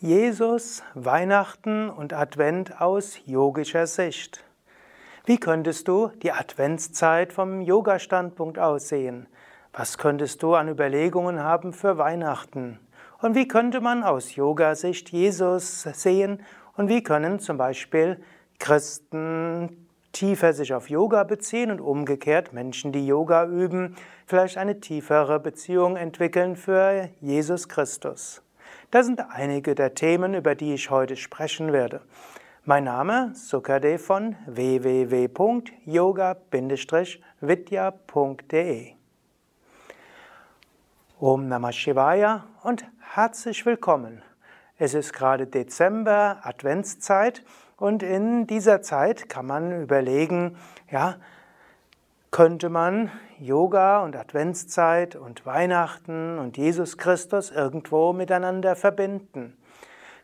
Jesus, Weihnachten und Advent aus yogischer Sicht. Wie könntest du die Adventszeit vom Yoga-Standpunkt aussehen? Was könntest du an Überlegungen haben für Weihnachten? Und wie könnte man aus Yoga-Sicht Jesus sehen? Und wie können zum Beispiel Christen tiefer sich auf Yoga beziehen und umgekehrt Menschen, die Yoga üben, vielleicht eine tiefere Beziehung entwickeln für Jesus Christus? Das sind einige der Themen, über die ich heute sprechen werde. Mein Name Sukade von www.yoga-vidya.de Om Namah Shivaya und herzlich willkommen. Es ist gerade Dezember, Adventszeit und in dieser Zeit kann man überlegen, ja, könnte man Yoga und Adventszeit und Weihnachten und Jesus Christus irgendwo miteinander verbinden.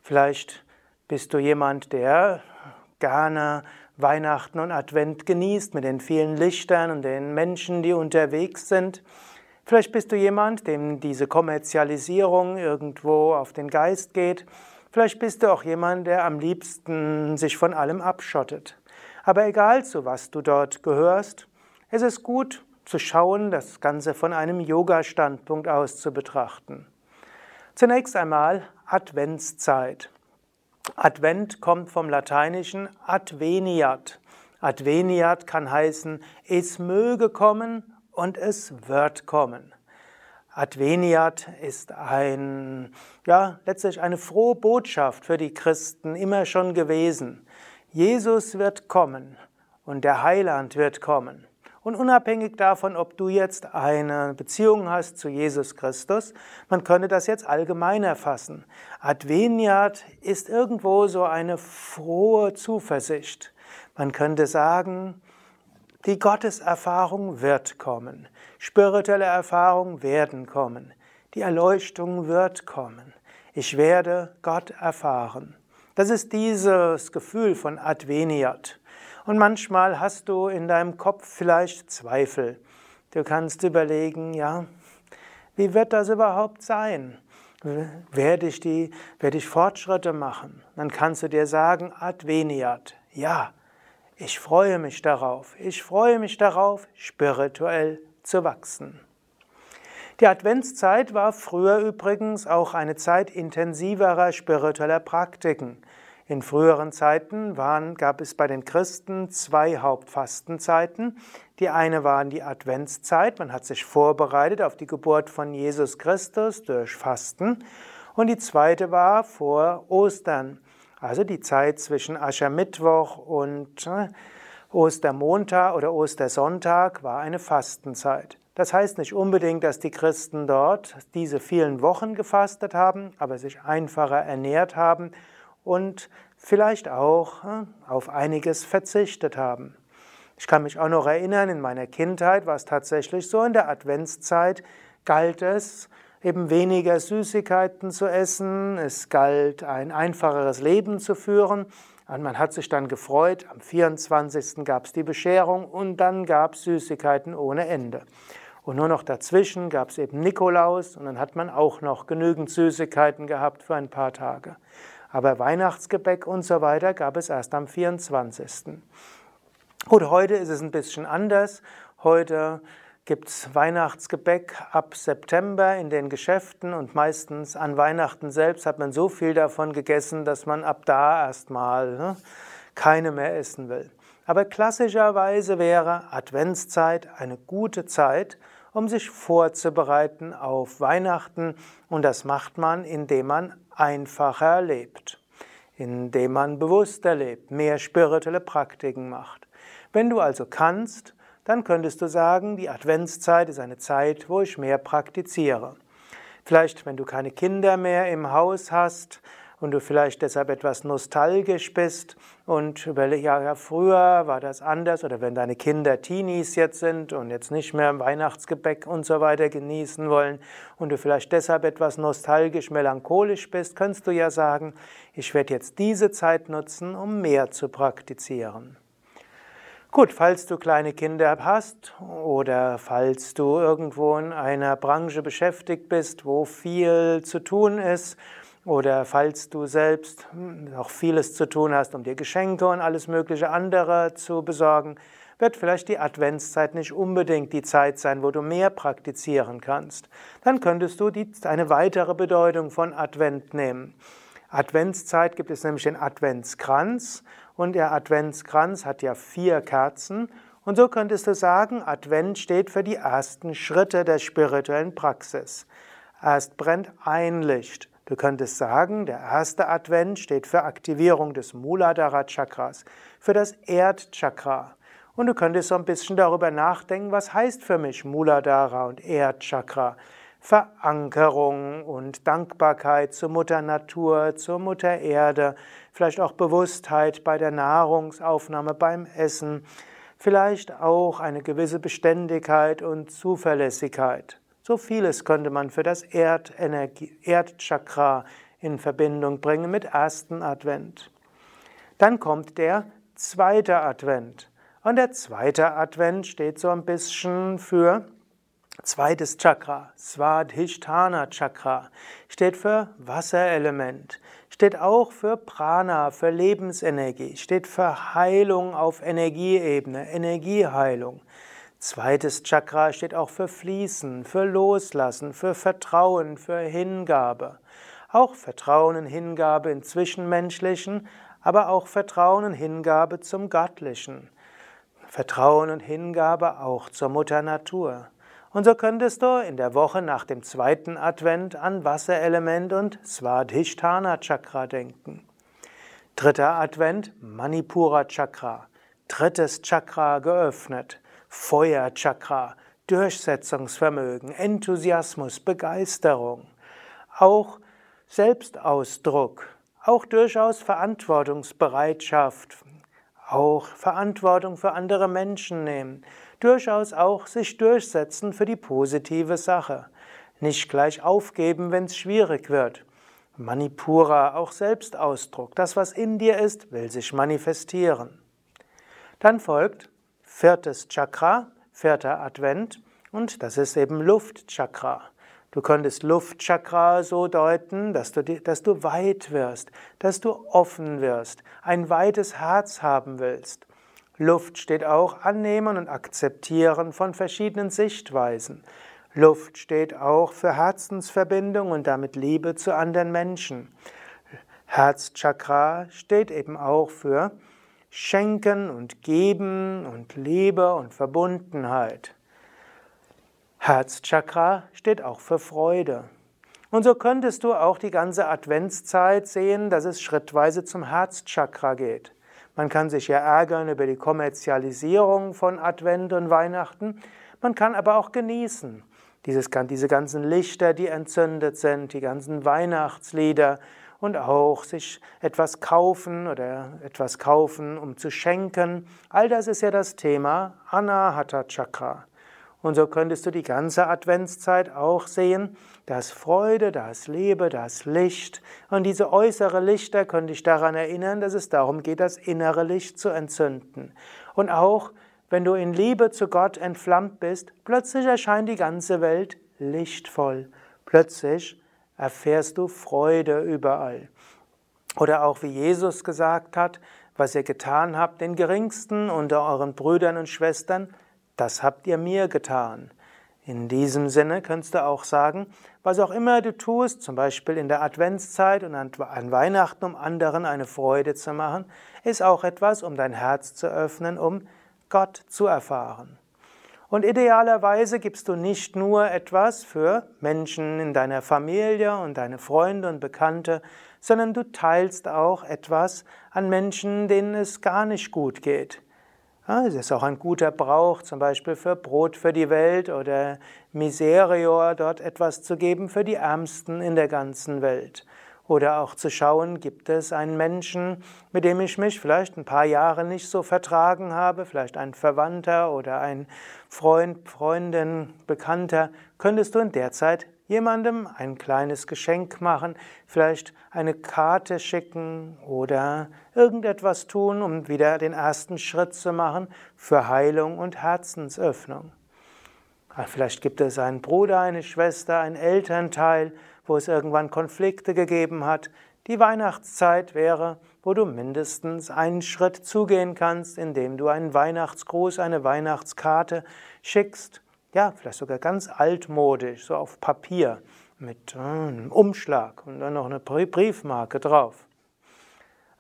Vielleicht bist du jemand, der gerne Weihnachten und Advent genießt mit den vielen Lichtern und den Menschen, die unterwegs sind. Vielleicht bist du jemand, dem diese Kommerzialisierung irgendwo auf den Geist geht. Vielleicht bist du auch jemand, der am liebsten sich von allem abschottet. Aber egal zu was du dort gehörst, es ist gut zu schauen, das Ganze von einem Yoga-Standpunkt aus zu betrachten. Zunächst einmal Adventszeit. Advent kommt vom lateinischen adveniat. Adveniat kann heißen, es möge kommen und es wird kommen. Adveniat ist ein, ja, letztlich eine frohe Botschaft für die Christen immer schon gewesen. Jesus wird kommen und der Heiland wird kommen. Und unabhängig davon, ob du jetzt eine Beziehung hast zu Jesus Christus, man könnte das jetzt allgemein erfassen. Adveniat ist irgendwo so eine frohe Zuversicht. Man könnte sagen, die Gotteserfahrung wird kommen. Spirituelle Erfahrungen werden kommen. Die Erleuchtung wird kommen. Ich werde Gott erfahren. Das ist dieses Gefühl von Adveniat. Und manchmal hast du in deinem Kopf vielleicht Zweifel. Du kannst überlegen, ja, wie wird das überhaupt sein? Werde ich, die, werde ich Fortschritte machen? Dann kannst du dir sagen, adveniat, ja, ich freue mich darauf, ich freue mich darauf, spirituell zu wachsen. Die Adventszeit war früher übrigens auch eine Zeit intensiverer spiritueller Praktiken. In früheren Zeiten waren, gab es bei den Christen zwei Hauptfastenzeiten. Die eine war die Adventszeit, man hat sich vorbereitet auf die Geburt von Jesus Christus durch Fasten. Und die zweite war vor Ostern, also die Zeit zwischen Aschermittwoch und äh, Ostermontag oder Ostersonntag war eine Fastenzeit. Das heißt nicht unbedingt, dass die Christen dort diese vielen Wochen gefastet haben, aber sich einfacher ernährt haben und vielleicht auch äh, auf einiges verzichtet haben. Ich kann mich auch noch erinnern, in meiner Kindheit war es tatsächlich so, in der Adventszeit galt es, eben weniger Süßigkeiten zu essen, es galt ein einfacheres Leben zu führen und man hat sich dann gefreut, am 24. gab es die Bescherung und dann gab es Süßigkeiten ohne Ende. Und nur noch dazwischen gab es eben Nikolaus und dann hat man auch noch genügend Süßigkeiten gehabt für ein paar Tage. Aber Weihnachtsgebäck und so weiter gab es erst am 24. Gut, heute ist es ein bisschen anders. Heute gibt es Weihnachtsgebäck ab September in den Geschäften und meistens an Weihnachten selbst hat man so viel davon gegessen, dass man ab da erstmal ne, keine mehr essen will. Aber klassischerweise wäre Adventszeit eine gute Zeit, um sich vorzubereiten auf Weihnachten und das macht man, indem man einfacher lebt, indem man bewusster lebt, mehr spirituelle Praktiken macht. Wenn du also kannst, dann könntest du sagen, die Adventszeit ist eine Zeit, wo ich mehr praktiziere. Vielleicht, wenn du keine Kinder mehr im Haus hast, und du vielleicht deshalb etwas nostalgisch bist und überlegst, ja, ja, früher war das anders oder wenn deine Kinder Teenies jetzt sind und jetzt nicht mehr Weihnachtsgebäck und so weiter genießen wollen und du vielleicht deshalb etwas nostalgisch, melancholisch bist, kannst du ja sagen, ich werde jetzt diese Zeit nutzen, um mehr zu praktizieren. Gut, falls du kleine Kinder hast oder falls du irgendwo in einer Branche beschäftigt bist, wo viel zu tun ist oder falls du selbst noch vieles zu tun hast, um dir Geschenke und alles mögliche andere zu besorgen, wird vielleicht die Adventszeit nicht unbedingt die Zeit sein, wo du mehr praktizieren kannst. Dann könntest du die, eine weitere Bedeutung von Advent nehmen. Adventszeit gibt es nämlich den Adventskranz und der Adventskranz hat ja vier Kerzen und so könntest du sagen, Advent steht für die ersten Schritte der spirituellen Praxis. Erst brennt ein Licht. Du könntest sagen, der erste Advent steht für Aktivierung des Muladhara Chakras, für das Erdchakra. Und du könntest so ein bisschen darüber nachdenken, was heißt für mich Muladhara und Erdchakra? Verankerung und Dankbarkeit zur Mutter Natur, zur Mutter Erde, vielleicht auch Bewusstheit bei der Nahrungsaufnahme, beim Essen, vielleicht auch eine gewisse Beständigkeit und Zuverlässigkeit. So vieles könnte man für das Erdchakra in Verbindung bringen mit ersten Advent. Dann kommt der zweite Advent. Und der zweite Advent steht so ein bisschen für zweites Chakra, Svadhisthana Chakra, steht für Wasserelement, steht auch für Prana, für Lebensenergie, steht für Heilung auf Energieebene, Energieheilung. Zweites Chakra steht auch für Fließen, für Loslassen, für Vertrauen, für Hingabe. Auch Vertrauen und Hingabe in Zwischenmenschlichen, aber auch Vertrauen und Hingabe zum Göttlichen. Vertrauen und Hingabe auch zur Mutter Natur. Und so könntest du in der Woche nach dem zweiten Advent an Wasserelement und Svadhisthana Chakra denken. Dritter Advent, Manipura Chakra. Drittes Chakra geöffnet. Feuer Chakra, Durchsetzungsvermögen, Enthusiasmus, Begeisterung. Auch Selbstausdruck, auch durchaus Verantwortungsbereitschaft, auch Verantwortung für andere Menschen nehmen, durchaus auch sich durchsetzen für die positive Sache, nicht gleich aufgeben, wenn es schwierig wird. Manipura, auch Selbstausdruck, das, was in dir ist, will sich manifestieren. Dann folgt viertes Chakra, vierter Advent, und das ist eben Luftchakra. Du könntest Luftchakra so deuten, dass du, dass du weit wirst, dass du offen wirst, ein weites Herz haben willst. Luft steht auch annehmen und akzeptieren von verschiedenen Sichtweisen. Luft steht auch für Herzensverbindung und damit Liebe zu anderen Menschen. Herzchakra steht eben auch für Schenken und Geben und Liebe und Verbundenheit. Herzchakra steht auch für Freude. Und so könntest du auch die ganze Adventszeit sehen, dass es schrittweise zum Herzchakra geht. Man kann sich ja ärgern über die Kommerzialisierung von Advent und Weihnachten, man kann aber auch genießen. Dieses, diese ganzen Lichter, die entzündet sind, die ganzen Weihnachtslieder und auch sich etwas kaufen oder etwas kaufen, um zu schenken. All das ist ja das Thema Anahata Chakra. Und so könntest du die ganze Adventszeit auch sehen, da ist Freude, da Liebe, da ist Licht. Und diese äußere Lichter können dich daran erinnern, dass es darum geht, das innere Licht zu entzünden. Und auch, wenn du in Liebe zu Gott entflammt bist, plötzlich erscheint die ganze Welt lichtvoll. Plötzlich erfährst du Freude überall. Oder auch wie Jesus gesagt hat, was ihr getan habt, den geringsten unter euren Brüdern und Schwestern, das habt ihr mir getan. In diesem Sinne kannst du auch sagen, was auch immer du tust, zum Beispiel in der Adventszeit und an Weihnachten, um anderen eine Freude zu machen, ist auch etwas, um dein Herz zu öffnen, um Gott zu erfahren. Und idealerweise gibst du nicht nur etwas für Menschen in deiner Familie und deine Freunde und Bekannte, sondern du teilst auch etwas an Menschen, denen es gar nicht gut geht. Es ist auch ein guter Brauch, zum Beispiel für Brot für die Welt oder Miserior, dort etwas zu geben für die Ärmsten in der ganzen Welt. Oder auch zu schauen, gibt es einen Menschen, mit dem ich mich vielleicht ein paar Jahre nicht so vertragen habe, vielleicht ein Verwandter oder ein Freund, Freundin, Bekannter, könntest du in der Zeit jemandem ein kleines Geschenk machen, vielleicht eine Karte schicken oder irgendetwas tun, um wieder den ersten Schritt zu machen für Heilung und Herzensöffnung. Vielleicht gibt es einen Bruder, eine Schwester, einen Elternteil, wo es irgendwann Konflikte gegeben hat. Die Weihnachtszeit wäre, wo du mindestens einen Schritt zugehen kannst, indem du einen Weihnachtsgruß, eine Weihnachtskarte schickst. Ja, vielleicht sogar ganz altmodisch, so auf Papier mit äh, einem Umschlag und dann noch eine Briefmarke drauf.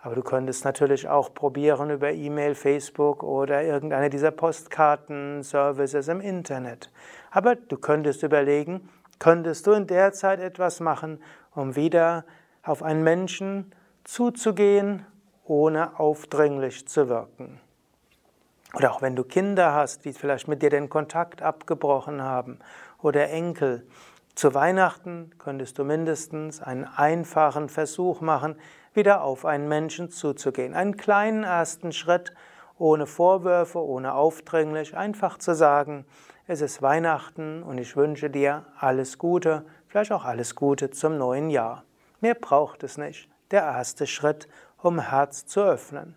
Aber du könntest natürlich auch probieren über E-Mail, Facebook oder irgendeine dieser Postkarten-Services im Internet. Aber du könntest überlegen, könntest du in der Zeit etwas machen, um wieder auf einen Menschen zuzugehen, ohne aufdringlich zu wirken. Oder auch wenn du Kinder hast, die vielleicht mit dir den Kontakt abgebrochen haben, oder Enkel, zu Weihnachten könntest du mindestens einen einfachen Versuch machen, wieder auf einen Menschen zuzugehen. Einen kleinen ersten Schritt, ohne Vorwürfe, ohne aufdringlich, einfach zu sagen, es ist Weihnachten und ich wünsche dir alles Gute, vielleicht auch alles Gute zum neuen Jahr. Mehr braucht es nicht. Der erste Schritt, um Herz zu öffnen.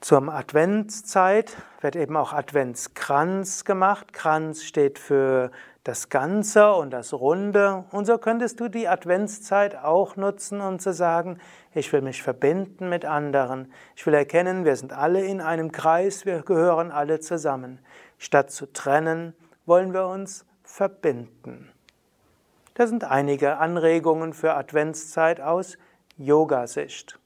Zum Adventszeit wird eben auch Adventskranz gemacht. Kranz steht für das Ganze und das Runde. Und so könntest du die Adventszeit auch nutzen, um zu sagen, ich will mich verbinden mit anderen. Ich will erkennen, wir sind alle in einem Kreis, wir gehören alle zusammen. Statt zu trennen, wollen wir uns verbinden. Das sind einige Anregungen für Adventszeit aus Yoga-Sicht.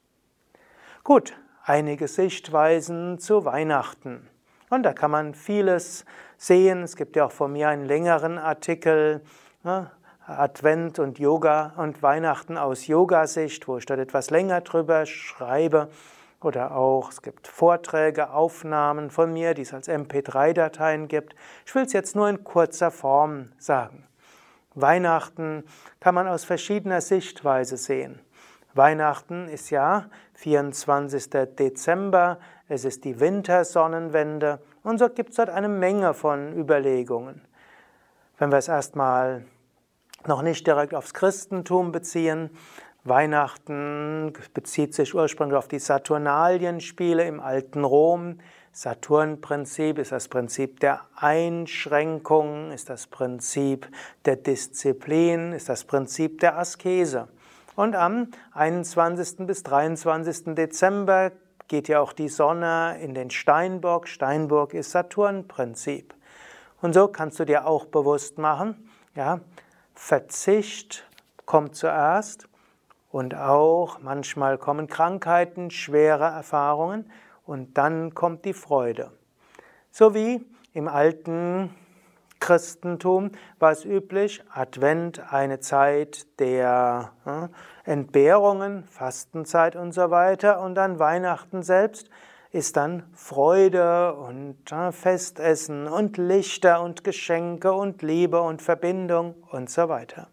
Gut, einige Sichtweisen zu Weihnachten. Und da kann man vieles sehen. Es gibt ja auch von mir einen längeren Artikel, ne? Advent und Yoga und Weihnachten aus Yoga-Sicht, wo ich dort etwas länger drüber schreibe. Oder auch, es gibt Vorträge, Aufnahmen von mir, die es als MP3-Dateien gibt. Ich will es jetzt nur in kurzer Form sagen. Weihnachten kann man aus verschiedener Sichtweise sehen. Weihnachten ist ja 24. Dezember, es ist die Wintersonnenwende und so gibt es dort eine Menge von Überlegungen. Wenn wir es erstmal noch nicht direkt aufs Christentum beziehen, Weihnachten bezieht sich ursprünglich auf die Saturnalienspiele im alten Rom. Saturnprinzip ist das Prinzip der Einschränkung, ist das Prinzip der Disziplin, ist das Prinzip der Askese. Und am 21. bis 23. Dezember geht ja auch die Sonne in den Steinbock. Steinbock ist Saturnprinzip. Und so kannst du dir auch bewusst machen, ja, Verzicht kommt zuerst und auch manchmal kommen Krankheiten, schwere Erfahrungen und dann kommt die Freude. So wie im alten Christentum war es üblich, Advent eine Zeit der Entbehrungen, Fastenzeit und so weiter und dann Weihnachten selbst ist dann Freude und Festessen und Lichter und Geschenke und Liebe und Verbindung und so weiter.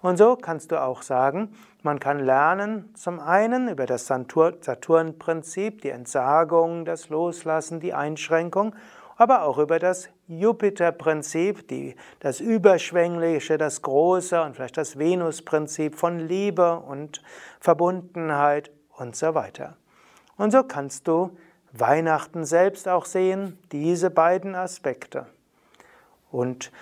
Und so kannst du auch sagen, man kann lernen zum einen über das Saturn-Prinzip, die Entsagung, das Loslassen, die Einschränkung aber auch über das Jupiter-Prinzip, das Überschwängliche, das Große und vielleicht das Venus-Prinzip von Liebe und Verbundenheit und so weiter. Und so kannst du Weihnachten selbst auch sehen, diese beiden Aspekte. Und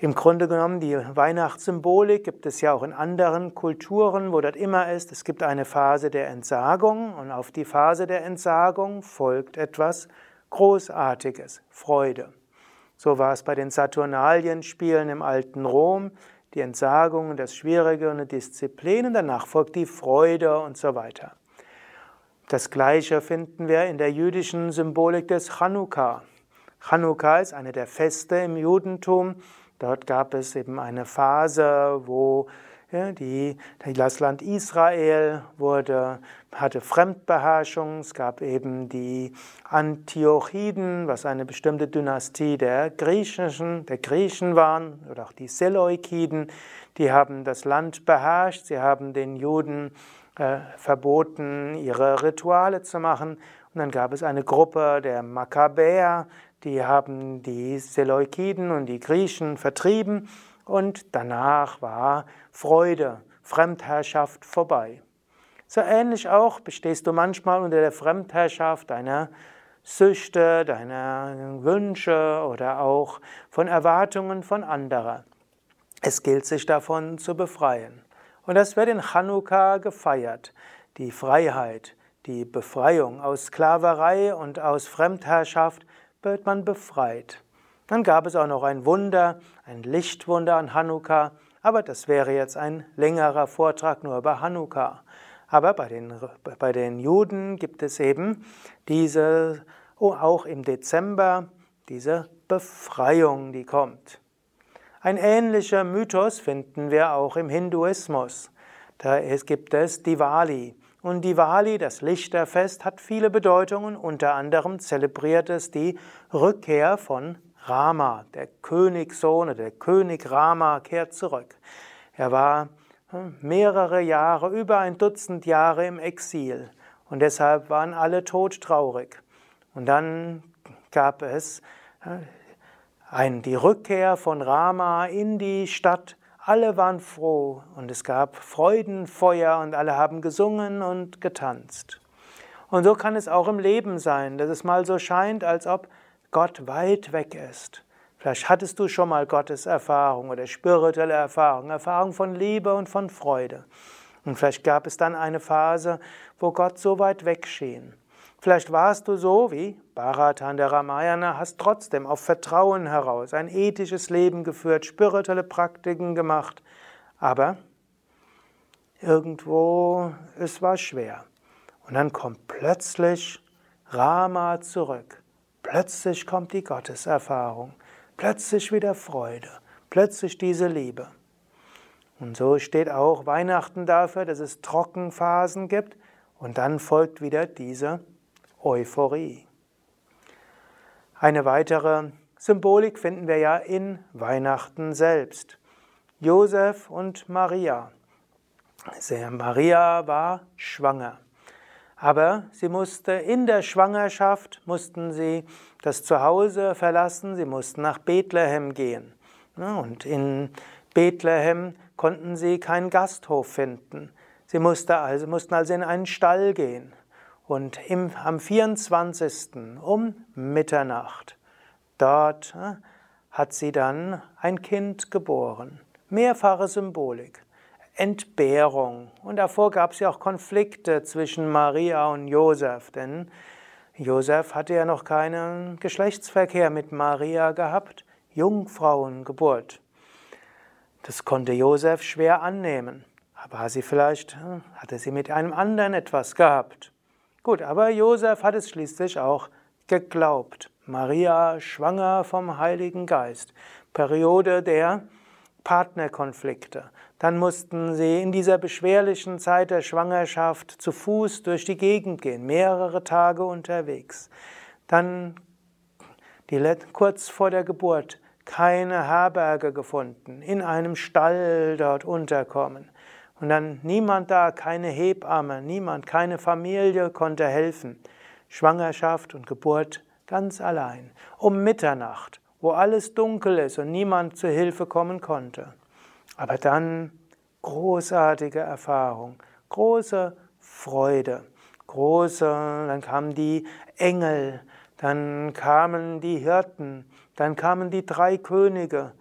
im Grunde genommen, die Weihnachtssymbolik gibt es ja auch in anderen Kulturen, wo das immer ist. Es gibt eine Phase der Entsagung und auf die Phase der Entsagung folgt etwas Großartiges, Freude. So war es bei den Saturnalienspielen im alten Rom, die Entsagung, das Schwierige und die Disziplin und danach folgt die Freude und so weiter. Das Gleiche finden wir in der jüdischen Symbolik des Chanukka. Chanukka ist eine der Feste im Judentum. Dort gab es eben eine Phase, wo die, das Land Israel wurde, hatte Fremdbeherrschung. Es gab eben die Antiochiden, was eine bestimmte Dynastie der Griechischen, der Griechen waren, oder auch die Seleukiden. Die haben das Land beherrscht. Sie haben den Juden äh, verboten, ihre Rituale zu machen. Und dann gab es eine Gruppe der Makkabäer, die haben die Seleukiden und die Griechen vertrieben und danach war Freude, Fremdherrschaft vorbei. So ähnlich auch bestehst du manchmal unter der Fremdherrschaft einer Süchte, deiner Wünsche oder auch von Erwartungen von anderer. Es gilt sich davon zu befreien. Und das wird in Chanukka gefeiert. Die Freiheit, die Befreiung aus Sklaverei und aus Fremdherrschaft wird man befreit. Dann gab es auch noch ein Wunder, ein Lichtwunder an Chanukka, aber das wäre jetzt ein längerer Vortrag nur über Chanukka. Aber bei den, bei den Juden gibt es eben diese, oh, auch im Dezember, diese Befreiung, die kommt. Ein ähnlicher Mythos finden wir auch im Hinduismus. Da gibt es Diwali. Und Diwali, das Lichterfest, hat viele Bedeutungen. Unter anderem zelebriert es die Rückkehr von Rama, der Königssohn der König Rama kehrt zurück. Er war hm, mehrere Jahre, über ein Dutzend Jahre im Exil und deshalb waren alle todtraurig. Und dann gab es hm, die Rückkehr von Rama in die Stadt. Alle waren froh und es gab Freudenfeuer und alle haben gesungen und getanzt. Und so kann es auch im Leben sein, dass es mal so scheint, als ob Gott weit weg ist. Vielleicht hattest du schon mal Gottes Erfahrung oder spirituelle Erfahrung, Erfahrung von Liebe und von Freude. Und vielleicht gab es dann eine Phase, wo Gott so weit weg schien. Vielleicht warst du so wie Bharatan der Ramayana, hast trotzdem auf Vertrauen heraus ein ethisches Leben geführt, spirituelle Praktiken gemacht, aber irgendwo es war schwer. Und dann kommt plötzlich Rama zurück. Plötzlich kommt die Gotteserfahrung, plötzlich wieder Freude, plötzlich diese Liebe. Und so steht auch Weihnachten dafür, dass es Trockenphasen gibt und dann folgt wieder diese Euphorie. Eine weitere Symbolik finden wir ja in Weihnachten selbst. Josef und Maria. Maria war schwanger. Aber sie musste in der Schwangerschaft, mussten sie das Zuhause verlassen, sie mussten nach Bethlehem gehen. Und in Bethlehem konnten sie keinen Gasthof finden. Sie musste also, mussten also in einen Stall gehen. Und im, am 24. um Mitternacht, dort hat sie dann ein Kind geboren. Mehrfache Symbolik. Entbehrung. Und davor gab es ja auch Konflikte zwischen Maria und Josef, denn Josef hatte ja noch keinen Geschlechtsverkehr mit Maria gehabt, Jungfrauengeburt. Das konnte Josef schwer annehmen. Aber sie vielleicht, hm, hatte sie mit einem anderen etwas gehabt. Gut, aber Josef hat es schließlich auch geglaubt. Maria schwanger vom Heiligen Geist. Periode der Partnerkonflikte. Dann mussten sie in dieser beschwerlichen Zeit der Schwangerschaft zu Fuß durch die Gegend gehen, mehrere Tage unterwegs. Dann kurz vor der Geburt keine Herberge gefunden, in einem Stall dort unterkommen. Und dann niemand da, keine Hebamme, niemand, keine Familie konnte helfen. Schwangerschaft und Geburt ganz allein. Um Mitternacht wo alles dunkel ist und niemand zu Hilfe kommen konnte. Aber dann großartige Erfahrung, große Freude, große, dann kamen die Engel, dann kamen die Hirten, dann kamen die drei Könige.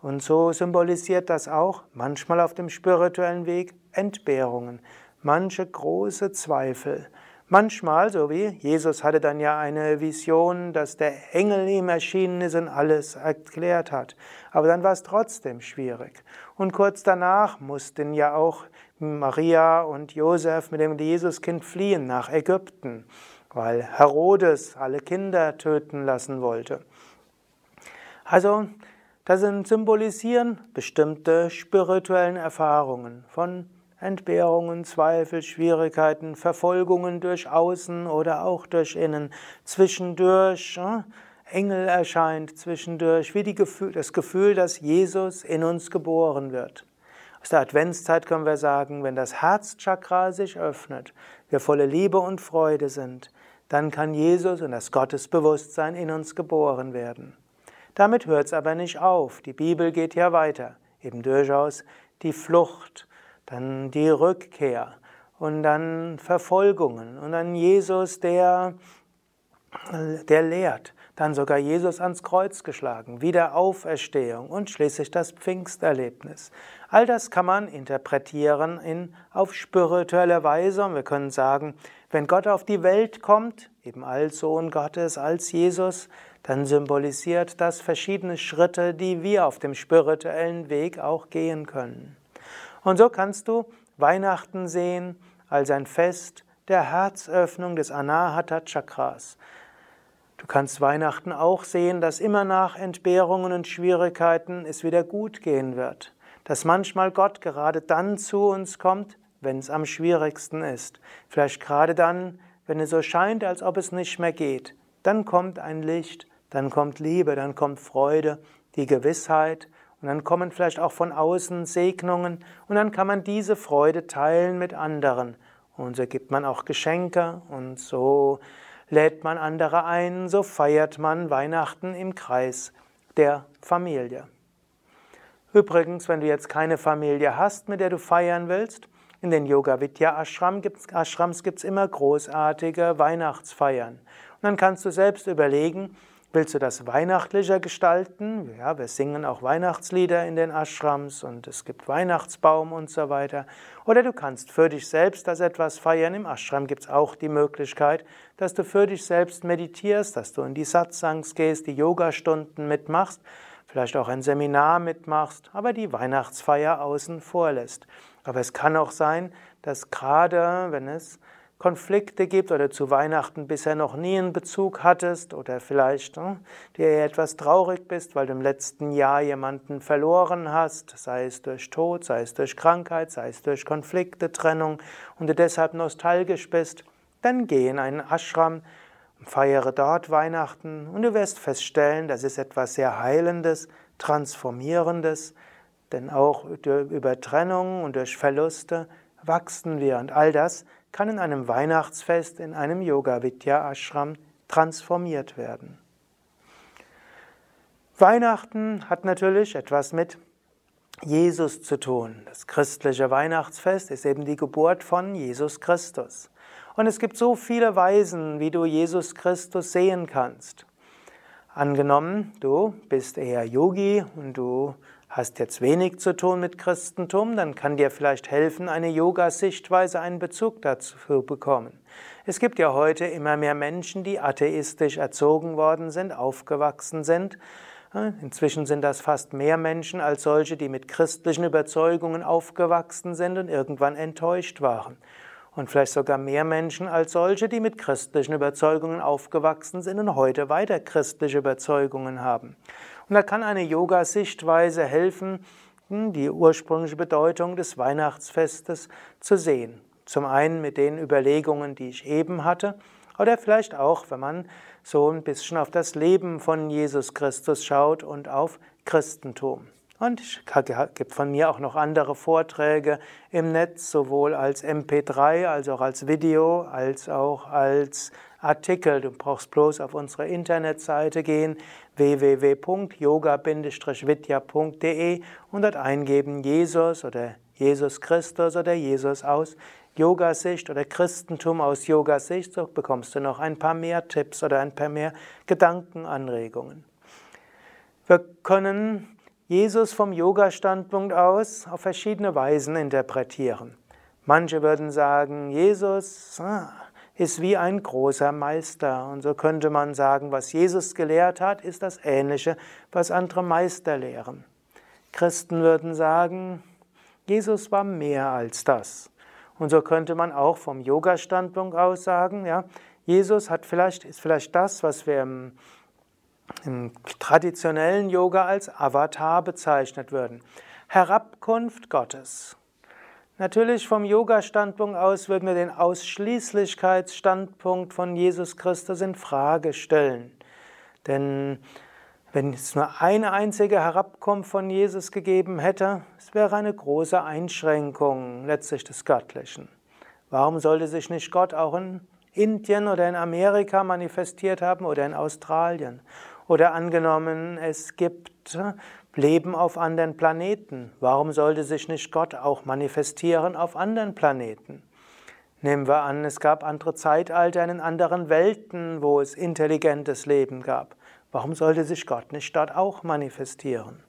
Und so symbolisiert das auch manchmal auf dem spirituellen Weg Entbehrungen, manche große Zweifel, Manchmal, so wie Jesus hatte dann ja eine Vision, dass der Engel ihm erschienen ist und alles erklärt hat. Aber dann war es trotzdem schwierig. Und kurz danach mussten ja auch Maria und Josef mit dem Jesuskind fliehen nach Ägypten, weil Herodes alle Kinder töten lassen wollte. Also, das sind symbolisieren bestimmte spirituellen Erfahrungen von Entbehrungen, Zweifel, Schwierigkeiten, Verfolgungen durch Außen oder auch durch Innen, zwischendurch äh, Engel erscheint, zwischendurch wie Gefühl, das Gefühl, dass Jesus in uns geboren wird. Aus der Adventszeit können wir sagen, wenn das Herzchakra sich öffnet, wir volle Liebe und Freude sind, dann kann Jesus und das Gottesbewusstsein in uns geboren werden. Damit hört es aber nicht auf. Die Bibel geht ja weiter. Eben durchaus die Flucht, dann die Rückkehr und dann Verfolgungen und dann Jesus, der der lehrt. Dann sogar Jesus ans Kreuz geschlagen, Wiederauferstehung und schließlich das Pfingsterlebnis. All das kann man interpretieren in, auf spirituelle Weise und wir können sagen, wenn Gott auf die Welt kommt, eben als Sohn Gottes, als Jesus, dann symbolisiert das verschiedene Schritte, die wir auf dem spirituellen Weg auch gehen können. Und so kannst du Weihnachten sehen als ein Fest der Herzöffnung des Anahata Chakras. Du kannst Weihnachten auch sehen, dass immer nach Entbehrungen und Schwierigkeiten es wieder gut gehen wird. Dass manchmal Gott gerade dann zu uns kommt, wenn es am schwierigsten ist. Vielleicht gerade dann, wenn es so scheint, als ob es nicht mehr geht. Dann kommt ein Licht, dann kommt Liebe, dann kommt Freude, die Gewissheit und dann kommen vielleicht auch von außen Segnungen und dann kann man diese Freude teilen mit anderen. Und so gibt man auch Geschenke und so lädt man andere ein, so feiert man Weihnachten im Kreis der Familie. Übrigens, wenn du jetzt keine Familie hast, mit der du feiern willst, in den Yoga Vidya Ashram gibt's, Ashrams gibt es immer großartige Weihnachtsfeiern. Und dann kannst du selbst überlegen, willst du das weihnachtlicher gestalten? Ja, wir singen auch Weihnachtslieder in den Ashrams und es gibt Weihnachtsbaum und so weiter. Oder du kannst für dich selbst das etwas feiern. Im Ashram gibt es auch die Möglichkeit, dass du für dich selbst meditierst, dass du in die Satsangs gehst, die Yogastunden mitmachst vielleicht auch ein Seminar mitmachst, aber die Weihnachtsfeier außen vor lässt. Aber es kann auch sein, dass gerade wenn es Konflikte gibt oder zu Weihnachten bisher noch nie einen Bezug hattest oder vielleicht ne, dir etwas traurig bist, weil du im letzten Jahr jemanden verloren hast, sei es durch Tod, sei es durch Krankheit, sei es durch Konflikte, Trennung und du deshalb nostalgisch bist, dann geh in einen Ashram, Feiere dort Weihnachten und du wirst feststellen, das ist etwas sehr Heilendes, Transformierendes, denn auch über Trennung und durch Verluste wachsen wir und all das kann in einem Weihnachtsfest, in einem Yoga Vidya Ashram transformiert werden. Weihnachten hat natürlich etwas mit Jesus zu tun. Das christliche Weihnachtsfest ist eben die Geburt von Jesus Christus. Und es gibt so viele Weisen, wie du Jesus Christus sehen kannst. Angenommen, du bist eher Yogi und du hast jetzt wenig zu tun mit Christentum, dann kann dir vielleicht helfen, eine Yoga-Sichtweise, einen Bezug dazu zu bekommen. Es gibt ja heute immer mehr Menschen, die atheistisch erzogen worden sind, aufgewachsen sind. Inzwischen sind das fast mehr Menschen als solche, die mit christlichen Überzeugungen aufgewachsen sind und irgendwann enttäuscht waren und vielleicht sogar mehr Menschen als solche, die mit christlichen Überzeugungen aufgewachsen sind und heute weiter christliche Überzeugungen haben. Und da kann eine Yoga-Sichtweise helfen, die ursprüngliche Bedeutung des Weihnachtsfestes zu sehen. Zum einen mit den Überlegungen, die ich eben hatte, oder vielleicht auch, wenn man so ein bisschen auf das Leben von Jesus Christus schaut und auf Christentum. Und es gibt von mir auch noch andere Vorträge im Netz, sowohl als MP3, als auch als Video, als auch als Artikel. Du brauchst bloß auf unsere Internetseite gehen, www.yoga-vidya.de und dort eingeben Jesus oder Jesus Christus oder Jesus aus Yoga-Sicht oder Christentum aus Yoga-Sicht, so bekommst du noch ein paar mehr Tipps oder ein paar mehr Gedankenanregungen. Wir können Jesus vom Yoga-Standpunkt aus auf verschiedene Weisen interpretieren. Manche würden sagen, Jesus ah, ist wie ein großer Meister. Und so könnte man sagen, was Jesus gelehrt hat, ist das Ähnliche, was andere Meister lehren. Christen würden sagen, Jesus war mehr als das. Und so könnte man auch vom Yoga-Standpunkt aus sagen, ja, Jesus hat vielleicht, ist vielleicht das, was wir im im traditionellen Yoga als Avatar bezeichnet würden. Herabkunft Gottes. Natürlich vom Yoga-Standpunkt aus würden wir den Ausschließlichkeitsstandpunkt von Jesus Christus in Frage stellen. Denn wenn es nur eine einzige Herabkunft von Jesus gegeben hätte, es wäre eine große Einschränkung letztlich des Göttlichen. Warum sollte sich nicht Gott auch in Indien oder in Amerika manifestiert haben oder in Australien? Oder angenommen, es gibt Leben auf anderen Planeten. Warum sollte sich nicht Gott auch manifestieren auf anderen Planeten? Nehmen wir an, es gab andere Zeitalter in anderen Welten, wo es intelligentes Leben gab. Warum sollte sich Gott nicht dort auch manifestieren?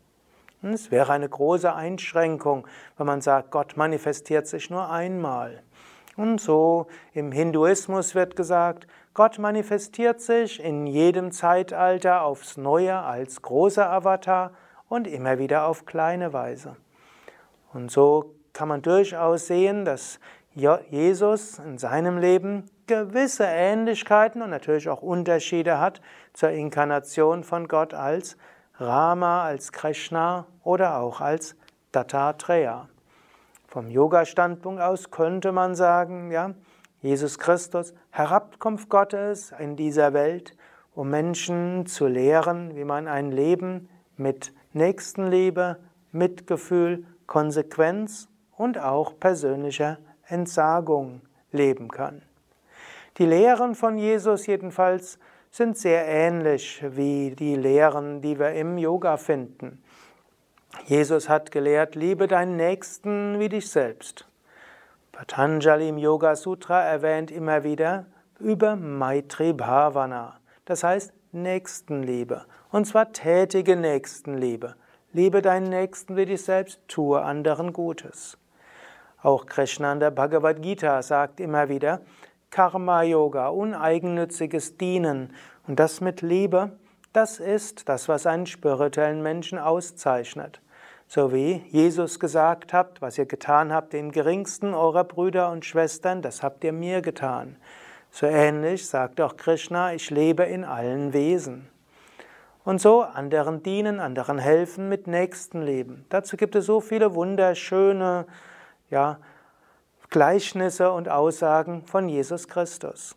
Es wäre eine große Einschränkung, wenn man sagt, Gott manifestiert sich nur einmal. Und so im Hinduismus wird gesagt, Gott manifestiert sich in jedem Zeitalter aufs Neue als großer Avatar und immer wieder auf kleine Weise. Und so kann man durchaus sehen, dass Jesus in seinem Leben gewisse Ähnlichkeiten und natürlich auch Unterschiede hat zur Inkarnation von Gott als Rama, als Krishna oder auch als Dattatreya. Vom Yoga-Standpunkt aus könnte man sagen, ja, Jesus Christus, Herabkunft Gottes in dieser Welt, um Menschen zu lehren, wie man ein Leben mit Nächstenliebe, Mitgefühl, Konsequenz und auch persönlicher Entsagung leben kann. Die Lehren von Jesus jedenfalls sind sehr ähnlich wie die Lehren, die wir im Yoga finden. Jesus hat gelehrt, liebe deinen Nächsten wie dich selbst. Patanjali im Yoga Sutra erwähnt immer wieder über Maitri Bhavana, das heißt Nächstenliebe, und zwar tätige Nächstenliebe. Liebe deinen Nächsten wie dich selbst, tue anderen Gutes. Auch Krishna in der Bhagavad Gita sagt immer wieder, Karma Yoga, uneigennütziges Dienen und das mit Liebe, das ist das, was einen spirituellen Menschen auszeichnet. So wie Jesus gesagt hat, was ihr getan habt, den geringsten eurer Brüder und Schwestern, das habt ihr mir getan. So ähnlich sagt auch Krishna, ich lebe in allen Wesen. Und so anderen dienen, anderen helfen mit Nächstenleben. Dazu gibt es so viele wunderschöne ja, Gleichnisse und Aussagen von Jesus Christus.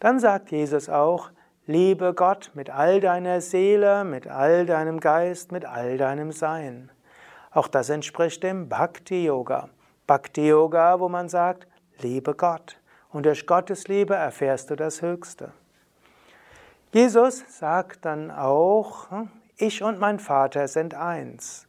Dann sagt Jesus auch, liebe Gott mit all deiner Seele, mit all deinem Geist, mit all deinem Sein. Auch das entspricht dem Bhakti Yoga. Bhakti Yoga, wo man sagt, liebe Gott. Und durch Gottes Liebe erfährst du das Höchste. Jesus sagt dann auch, ich und mein Vater sind eins.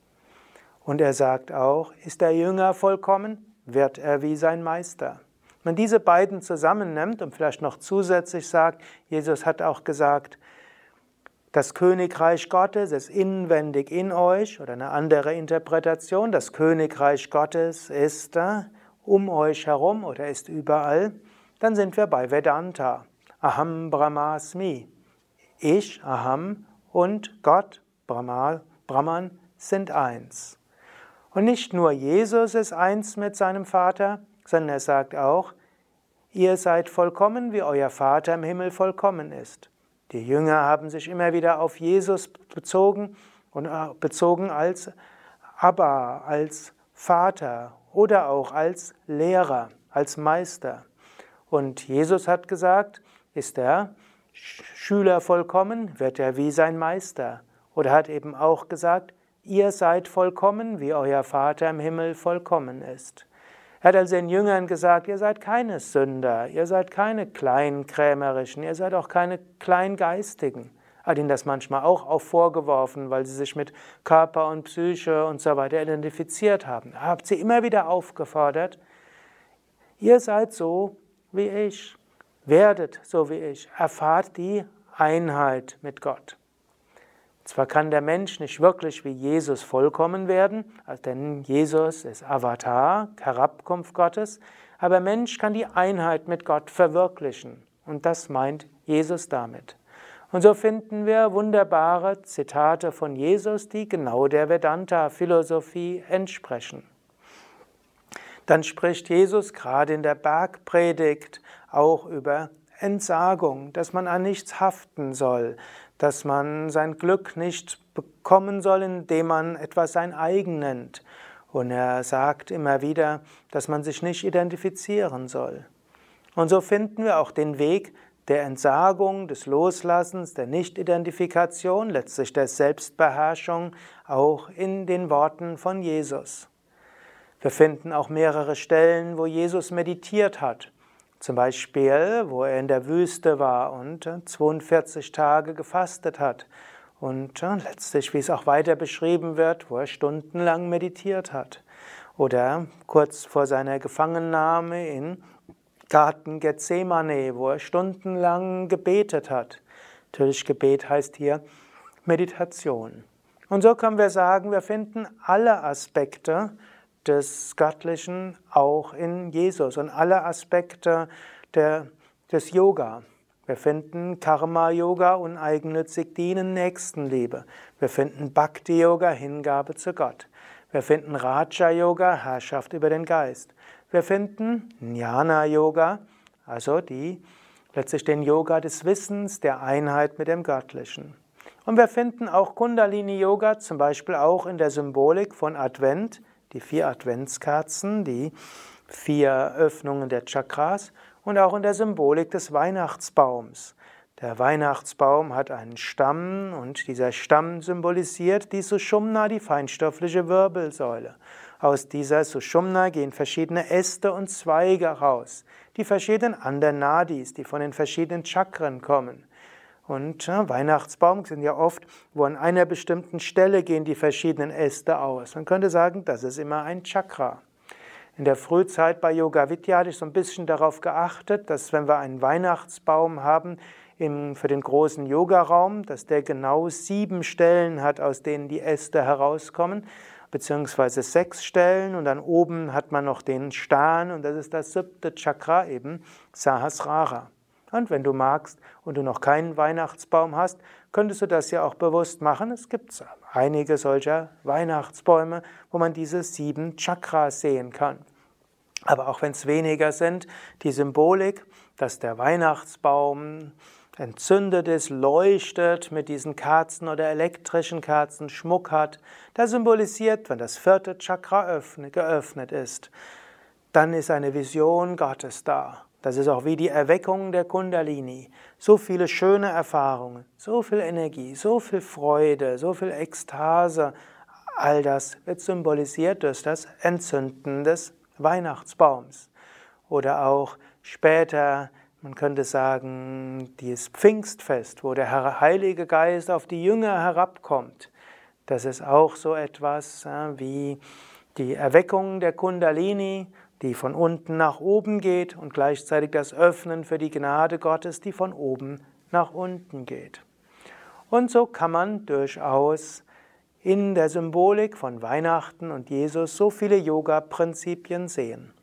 Und er sagt auch, ist der Jünger vollkommen, wird er wie sein Meister. Wenn man diese beiden zusammennimmt und vielleicht noch zusätzlich sagt, Jesus hat auch gesagt, das Königreich Gottes ist inwendig in euch oder eine andere Interpretation, das Königreich Gottes ist um euch herum oder ist überall, dann sind wir bei Vedanta. Aham Brahmasmi. Ich, Aham und Gott, Brahma, Brahman sind eins. Und nicht nur Jesus ist eins mit seinem Vater, sondern er sagt auch, ihr seid vollkommen, wie euer Vater im Himmel vollkommen ist. Die Jünger haben sich immer wieder auf Jesus bezogen und äh, bezogen als Abba, als Vater oder auch als Lehrer, als Meister. Und Jesus hat gesagt, ist der Schüler vollkommen, wird er wie sein Meister. Oder hat eben auch gesagt, ihr seid vollkommen, wie euer Vater im Himmel vollkommen ist. Er hat also den Jüngern gesagt, ihr seid keine Sünder, ihr seid keine Kleinkrämerischen, ihr seid auch keine Kleingeistigen. Er hat ihnen das manchmal auch, auch vorgeworfen, weil sie sich mit Körper und Psyche und so weiter identifiziert haben. Er hat sie immer wieder aufgefordert, ihr seid so wie ich, werdet so wie ich, erfahrt die Einheit mit Gott. Zwar kann der Mensch nicht wirklich wie Jesus vollkommen werden, denn Jesus ist Avatar, Herabkunft Gottes, aber Mensch kann die Einheit mit Gott verwirklichen. Und das meint Jesus damit. Und so finden wir wunderbare Zitate von Jesus, die genau der Vedanta-Philosophie entsprechen. Dann spricht Jesus gerade in der Bergpredigt auch über Entsagung, dass man an nichts haften soll, dass man sein Glück nicht bekommen soll, indem man etwas sein eigen nennt. Und er sagt immer wieder, dass man sich nicht identifizieren soll. Und so finden wir auch den Weg der Entsagung, des Loslassens, der Nichtidentifikation, letztlich der Selbstbeherrschung, auch in den Worten von Jesus. Wir finden auch mehrere Stellen, wo Jesus meditiert hat. Zum Beispiel, wo er in der Wüste war und 42 Tage gefastet hat. Und letztlich, wie es auch weiter beschrieben wird, wo er stundenlang meditiert hat. Oder kurz vor seiner Gefangennahme in Garten Gethsemane, wo er stundenlang gebetet hat. Natürlich Gebet heißt hier Meditation. Und so können wir sagen, wir finden alle Aspekte des Göttlichen auch in Jesus und alle Aspekte der, des Yoga. Wir finden Karma-Yoga, uneigennützig dienen, Nächstenliebe. Wir finden Bhakti-Yoga, Hingabe zu Gott. Wir finden Raja-Yoga, Herrschaft über den Geist. Wir finden Jnana-Yoga, also die, letztlich den Yoga des Wissens, der Einheit mit dem Göttlichen. Und wir finden auch Kundalini-Yoga, zum Beispiel auch in der Symbolik von Advent, die vier Adventskerzen, die vier Öffnungen der Chakras und auch in der Symbolik des Weihnachtsbaums. Der Weihnachtsbaum hat einen Stamm und dieser Stamm symbolisiert die Sushumna, die feinstoffliche Wirbelsäule. Aus dieser Sushumna gehen verschiedene Äste und Zweige raus, die verschiedenen anderen Nadis, die von den verschiedenen Chakren kommen. Und ja, Weihnachtsbaum sind ja oft, wo an einer bestimmten Stelle gehen die verschiedenen Äste aus. Man könnte sagen, das ist immer ein Chakra. In der Frühzeit bei Yoga Vidya hatte ich so ein bisschen darauf geachtet, dass wenn wir einen Weihnachtsbaum haben im, für den großen Yogaraum, dass der genau sieben Stellen hat, aus denen die Äste herauskommen, beziehungsweise sechs Stellen und dann oben hat man noch den Stern und das ist das siebte Chakra, eben Sahasrara. Und wenn du magst und du noch keinen Weihnachtsbaum hast, könntest du das ja auch bewusst machen. Es gibt einige solcher Weihnachtsbäume, wo man diese sieben Chakras sehen kann. Aber auch wenn es weniger sind, die Symbolik, dass der Weihnachtsbaum entzündet ist, leuchtet mit diesen Kerzen oder elektrischen Kerzen, Schmuck hat, das symbolisiert, wenn das vierte Chakra geöffnet ist, dann ist eine Vision Gottes da. Das ist auch wie die Erweckung der Kundalini. So viele schöne Erfahrungen, so viel Energie, so viel Freude, so viel Ekstase. All das wird symbolisiert durch das Entzünden des Weihnachtsbaums. Oder auch später, man könnte sagen, dieses Pfingstfest, wo der Heilige Geist auf die Jünger herabkommt. Das ist auch so etwas wie die Erweckung der Kundalini die von unten nach oben geht und gleichzeitig das Öffnen für die Gnade Gottes, die von oben nach unten geht. Und so kann man durchaus in der Symbolik von Weihnachten und Jesus so viele Yoga-Prinzipien sehen.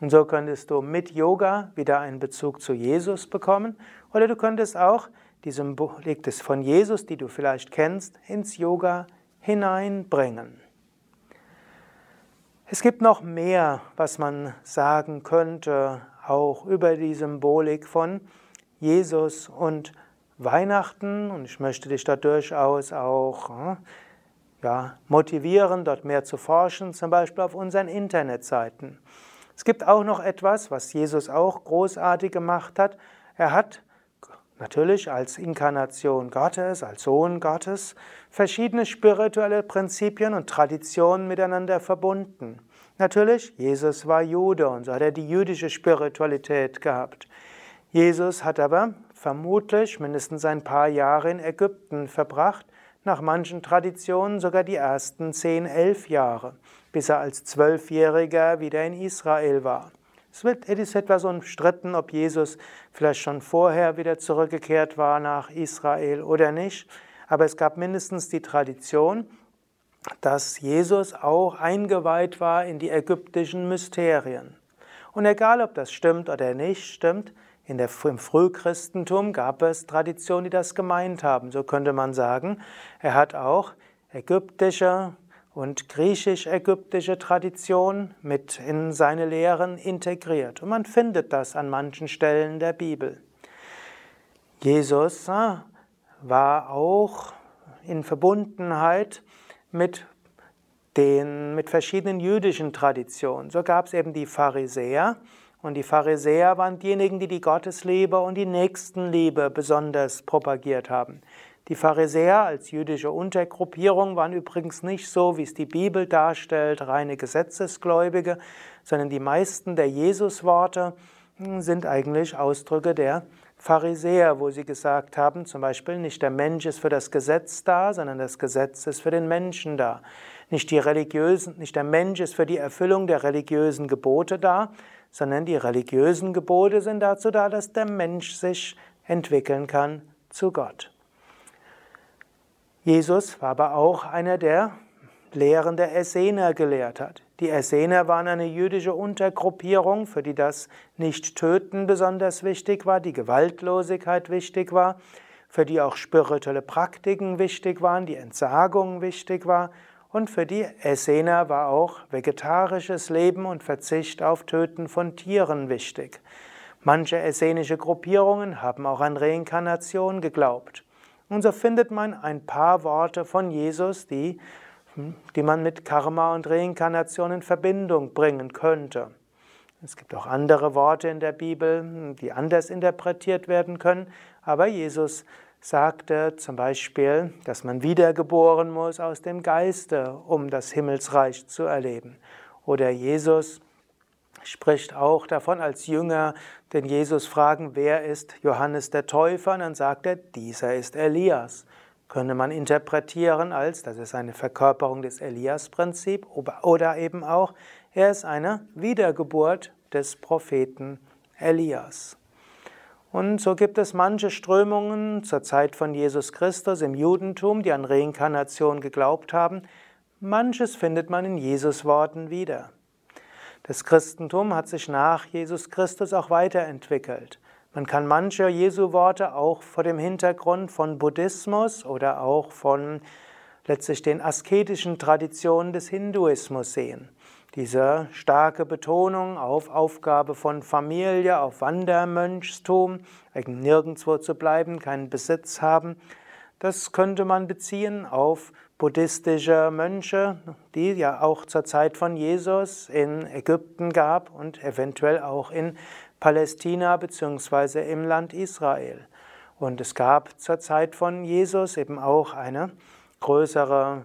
Und so könntest du mit Yoga wieder einen Bezug zu Jesus bekommen oder du könntest auch die Symbolik des von Jesus, die du vielleicht kennst, ins Yoga hineinbringen. Es gibt noch mehr, was man sagen könnte, auch über die Symbolik von Jesus und Weihnachten. Und ich möchte dich da durchaus auch hm, ja, motivieren, dort mehr zu forschen, zum Beispiel auf unseren Internetseiten. Es gibt auch noch etwas, was Jesus auch großartig gemacht hat. Er hat natürlich als Inkarnation Gottes, als Sohn Gottes, verschiedene spirituelle Prinzipien und Traditionen miteinander verbunden. Natürlich, Jesus war Jude und so hat er die jüdische Spiritualität gehabt. Jesus hat aber vermutlich mindestens ein paar Jahre in Ägypten verbracht, nach manchen Traditionen sogar die ersten zehn, elf Jahre, bis er als Zwölfjähriger wieder in Israel war. Es ist etwas umstritten, ob Jesus vielleicht schon vorher wieder zurückgekehrt war nach Israel oder nicht, aber es gab mindestens die Tradition, dass Jesus auch eingeweiht war in die ägyptischen Mysterien. Und egal, ob das stimmt oder nicht stimmt, in der, im Frühchristentum gab es Traditionen, die das gemeint haben. So könnte man sagen, er hat auch ägyptische und griechisch-ägyptische Tradition mit in seine Lehren integriert. Und man findet das an manchen Stellen der Bibel. Jesus ah, war auch in Verbundenheit mit den, mit verschiedenen jüdischen Traditionen. So gab es eben die Pharisäer. Und die Pharisäer waren diejenigen, die die Gottesliebe und die Nächstenliebe besonders propagiert haben. Die Pharisäer als jüdische Untergruppierung waren übrigens nicht so, wie es die Bibel darstellt, reine Gesetzesgläubige, sondern die meisten der Jesusworte sind eigentlich Ausdrücke der Pharisäer, wo sie gesagt haben, zum Beispiel nicht der Mensch ist für das Gesetz da, sondern das Gesetz ist für den Menschen da. Nicht die religiösen, nicht der Mensch ist für die Erfüllung der religiösen Gebote da, sondern die religiösen Gebote sind dazu da, dass der Mensch sich entwickeln kann zu Gott. Jesus war aber auch einer der Lehren der Essener gelehrt hat. Die Essener waren eine jüdische Untergruppierung, für die das Nicht-Töten besonders wichtig war, die Gewaltlosigkeit wichtig war, für die auch spirituelle Praktiken wichtig waren, die Entsagung wichtig war und für die Essener war auch vegetarisches Leben und Verzicht auf Töten von Tieren wichtig. Manche essenische Gruppierungen haben auch an Reinkarnation geglaubt. Und so findet man ein paar Worte von Jesus, die die man mit Karma und Reinkarnation in Verbindung bringen könnte. Es gibt auch andere Worte in der Bibel, die anders interpretiert werden können, aber Jesus sagte zum Beispiel, dass man wiedergeboren muss aus dem Geiste, um das Himmelsreich zu erleben. Oder Jesus spricht auch davon als Jünger, den Jesus fragen, wer ist Johannes der Täufer? Und dann sagt er, dieser ist Elias könnte man interpretieren als, das ist eine Verkörperung des Elias-Prinzips oder eben auch, er ist eine Wiedergeburt des Propheten Elias. Und so gibt es manche Strömungen zur Zeit von Jesus Christus im Judentum, die an Reinkarnation geglaubt haben. Manches findet man in Jesus Worten wieder. Das Christentum hat sich nach Jesus Christus auch weiterentwickelt. Man kann manche Jesu-Worte auch vor dem Hintergrund von Buddhismus oder auch von letztlich den asketischen Traditionen des Hinduismus sehen. Diese starke Betonung auf Aufgabe von Familie, auf Wandermönchstum, nirgendwo zu bleiben, keinen Besitz haben, das könnte man beziehen auf buddhistische Mönche, die ja auch zur Zeit von Jesus in Ägypten gab und eventuell auch in Palästina bzw. im Land Israel. Und es gab zur Zeit von Jesus eben auch eine größere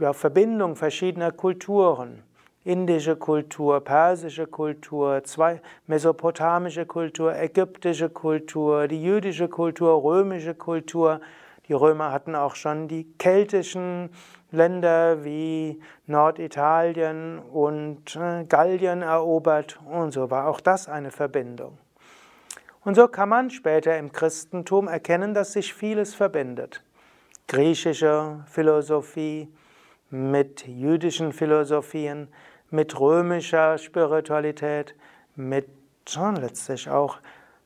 ja, Verbindung verschiedener Kulturen. Indische Kultur, persische Kultur, zwei, mesopotamische Kultur, ägyptische Kultur, die jüdische Kultur, römische Kultur. Die Römer hatten auch schon die keltischen Länder wie Norditalien und äh, Gallien erobert und so war auch das eine Verbindung. Und so kann man später im Christentum erkennen, dass sich vieles verbindet. Griechische Philosophie mit jüdischen Philosophien, mit römischer Spiritualität, mit letztlich auch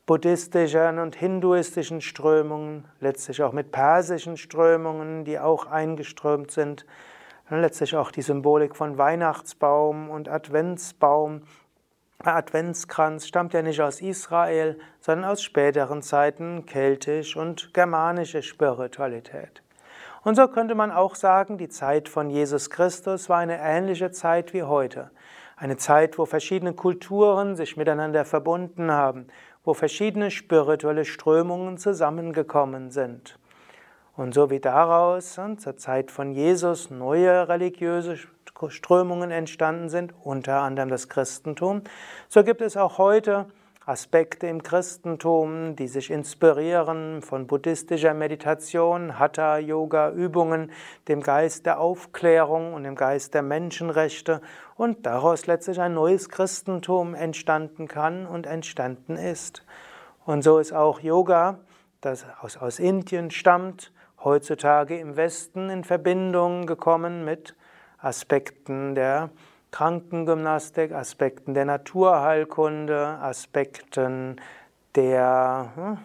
buddhistischen und hinduistischen Strömungen, letztlich auch mit persischen Strömungen, die auch eingeströmt sind. Letztlich auch die Symbolik von Weihnachtsbaum und Adventsbaum. Adventskranz stammt ja nicht aus Israel, sondern aus späteren Zeiten keltisch und germanische Spiritualität. Und so könnte man auch sagen, die Zeit von Jesus Christus war eine ähnliche Zeit wie heute. Eine Zeit, wo verschiedene Kulturen sich miteinander verbunden haben, wo verschiedene spirituelle Strömungen zusammengekommen sind. Und so wie daraus zur Zeit von Jesus neue religiöse Strömungen entstanden sind, unter anderem das Christentum, so gibt es auch heute Aspekte im Christentum, die sich inspirieren von buddhistischer Meditation, Hatha-Yoga-Übungen, dem Geist der Aufklärung und dem Geist der Menschenrechte und daraus letztlich ein neues Christentum entstanden kann und entstanden ist. Und so ist auch Yoga, das aus, aus Indien stammt, heutzutage im Westen in Verbindung gekommen mit Aspekten der Krankengymnastik, Aspekten der Naturheilkunde, Aspekten der hm,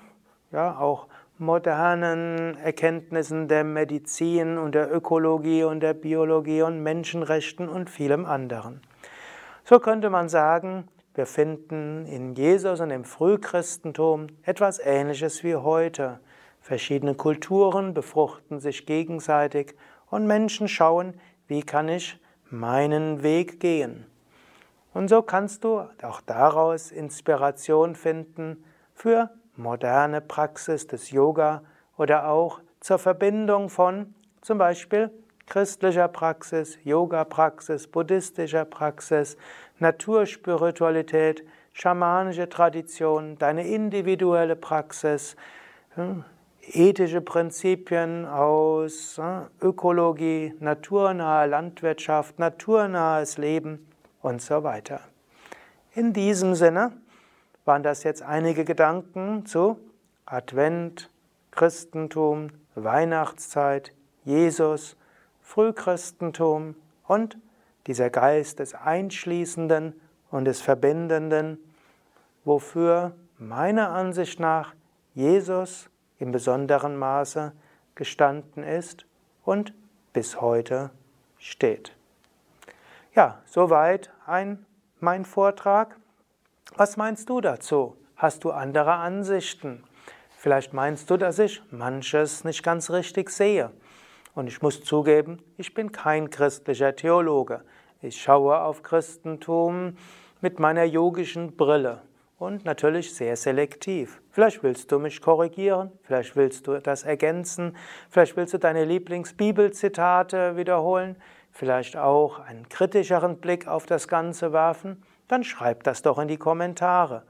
ja, auch modernen Erkenntnissen der Medizin und der Ökologie und der Biologie und Menschenrechten und vielem anderen. So könnte man sagen, wir finden in Jesus und im Frühchristentum etwas Ähnliches wie heute. Verschiedene Kulturen befruchten sich gegenseitig und Menschen schauen, wie kann ich meinen Weg gehen. Und so kannst du auch daraus Inspiration finden für moderne Praxis des Yoga oder auch zur Verbindung von zum Beispiel christlicher Praxis, Yoga-Praxis, buddhistischer Praxis, Naturspiritualität, schamanische Tradition, deine individuelle Praxis, hm, ethische Prinzipien aus äh, Ökologie, naturnahe Landwirtschaft, naturnahes Leben und so weiter. In diesem Sinne waren das jetzt einige Gedanken zu Advent, Christentum, Weihnachtszeit, Jesus, Frühchristentum und dieser Geist des Einschließenden und des Verbindenden, wofür meiner Ansicht nach Jesus im besonderen Maße gestanden ist und bis heute steht. Ja, soweit ein, mein Vortrag. Was meinst du dazu? Hast du andere Ansichten? Vielleicht meinst du, dass ich manches nicht ganz richtig sehe. Und ich muss zugeben, ich bin kein christlicher Theologe. Ich schaue auf Christentum mit meiner yogischen Brille und natürlich sehr selektiv. Vielleicht willst du mich korrigieren, vielleicht willst du das ergänzen, vielleicht willst du deine Lieblingsbibelzitate wiederholen, vielleicht auch einen kritischeren Blick auf das Ganze werfen, dann schreib das doch in die Kommentare.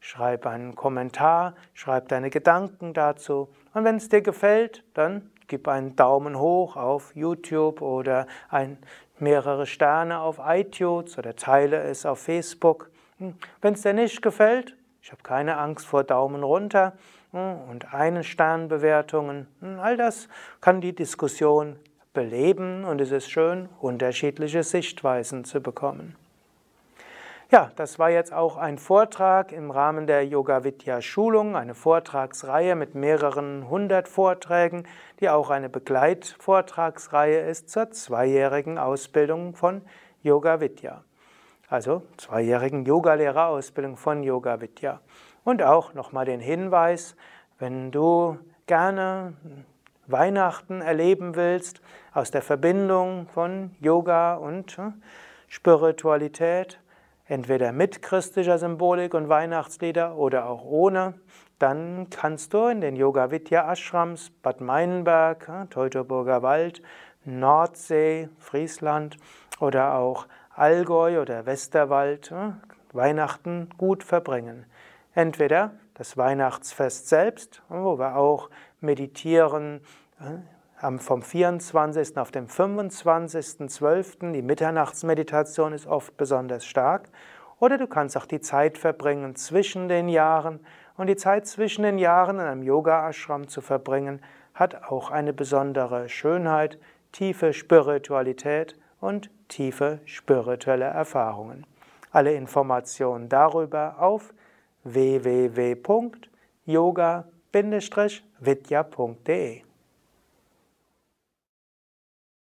Schreib einen Kommentar, schreib deine Gedanken dazu und wenn es dir gefällt, dann gib einen Daumen hoch auf YouTube oder ein, mehrere Sterne auf iTunes oder teile es auf Facebook. Hm, Wenn es dir nicht gefällt, ich habe keine Angst vor Daumen runter hm, und einen Sternbewertungen. Hm, all das kann die Diskussion beleben und es ist schön, unterschiedliche Sichtweisen zu bekommen. Ja, das war jetzt auch ein Vortrag im Rahmen der Yoga Vidya Schulung, eine Vortragsreihe mit mehreren hundert Vorträgen, die auch eine Begleitvortragsreihe ist zur zweijährigen Ausbildung von Yoga Vidya. Also zweijährigen Yogalehrerausbildung von Yoga Vidya. Und auch nochmal den Hinweis, wenn du gerne Weihnachten erleben willst, aus der Verbindung von Yoga und hm, Spiritualität, entweder mit christlicher Symbolik und Weihnachtslieder oder auch ohne, dann kannst du in den Yoga Vidya Ashrams Bad Meinberg, Teutoburger Wald, Nordsee, Friesland oder auch Allgäu oder Westerwald Weihnachten gut verbringen. Entweder das Weihnachtsfest selbst, wo wir auch meditieren vom 24. auf den 25.12. Die Mitternachtsmeditation ist oft besonders stark. Oder du kannst auch die Zeit verbringen zwischen den Jahren. Und die Zeit zwischen den Jahren in einem Yoga-Ashram zu verbringen, hat auch eine besondere Schönheit, tiefe Spiritualität und tiefe spirituelle Erfahrungen. Alle Informationen darüber auf www.yoga-vidya.de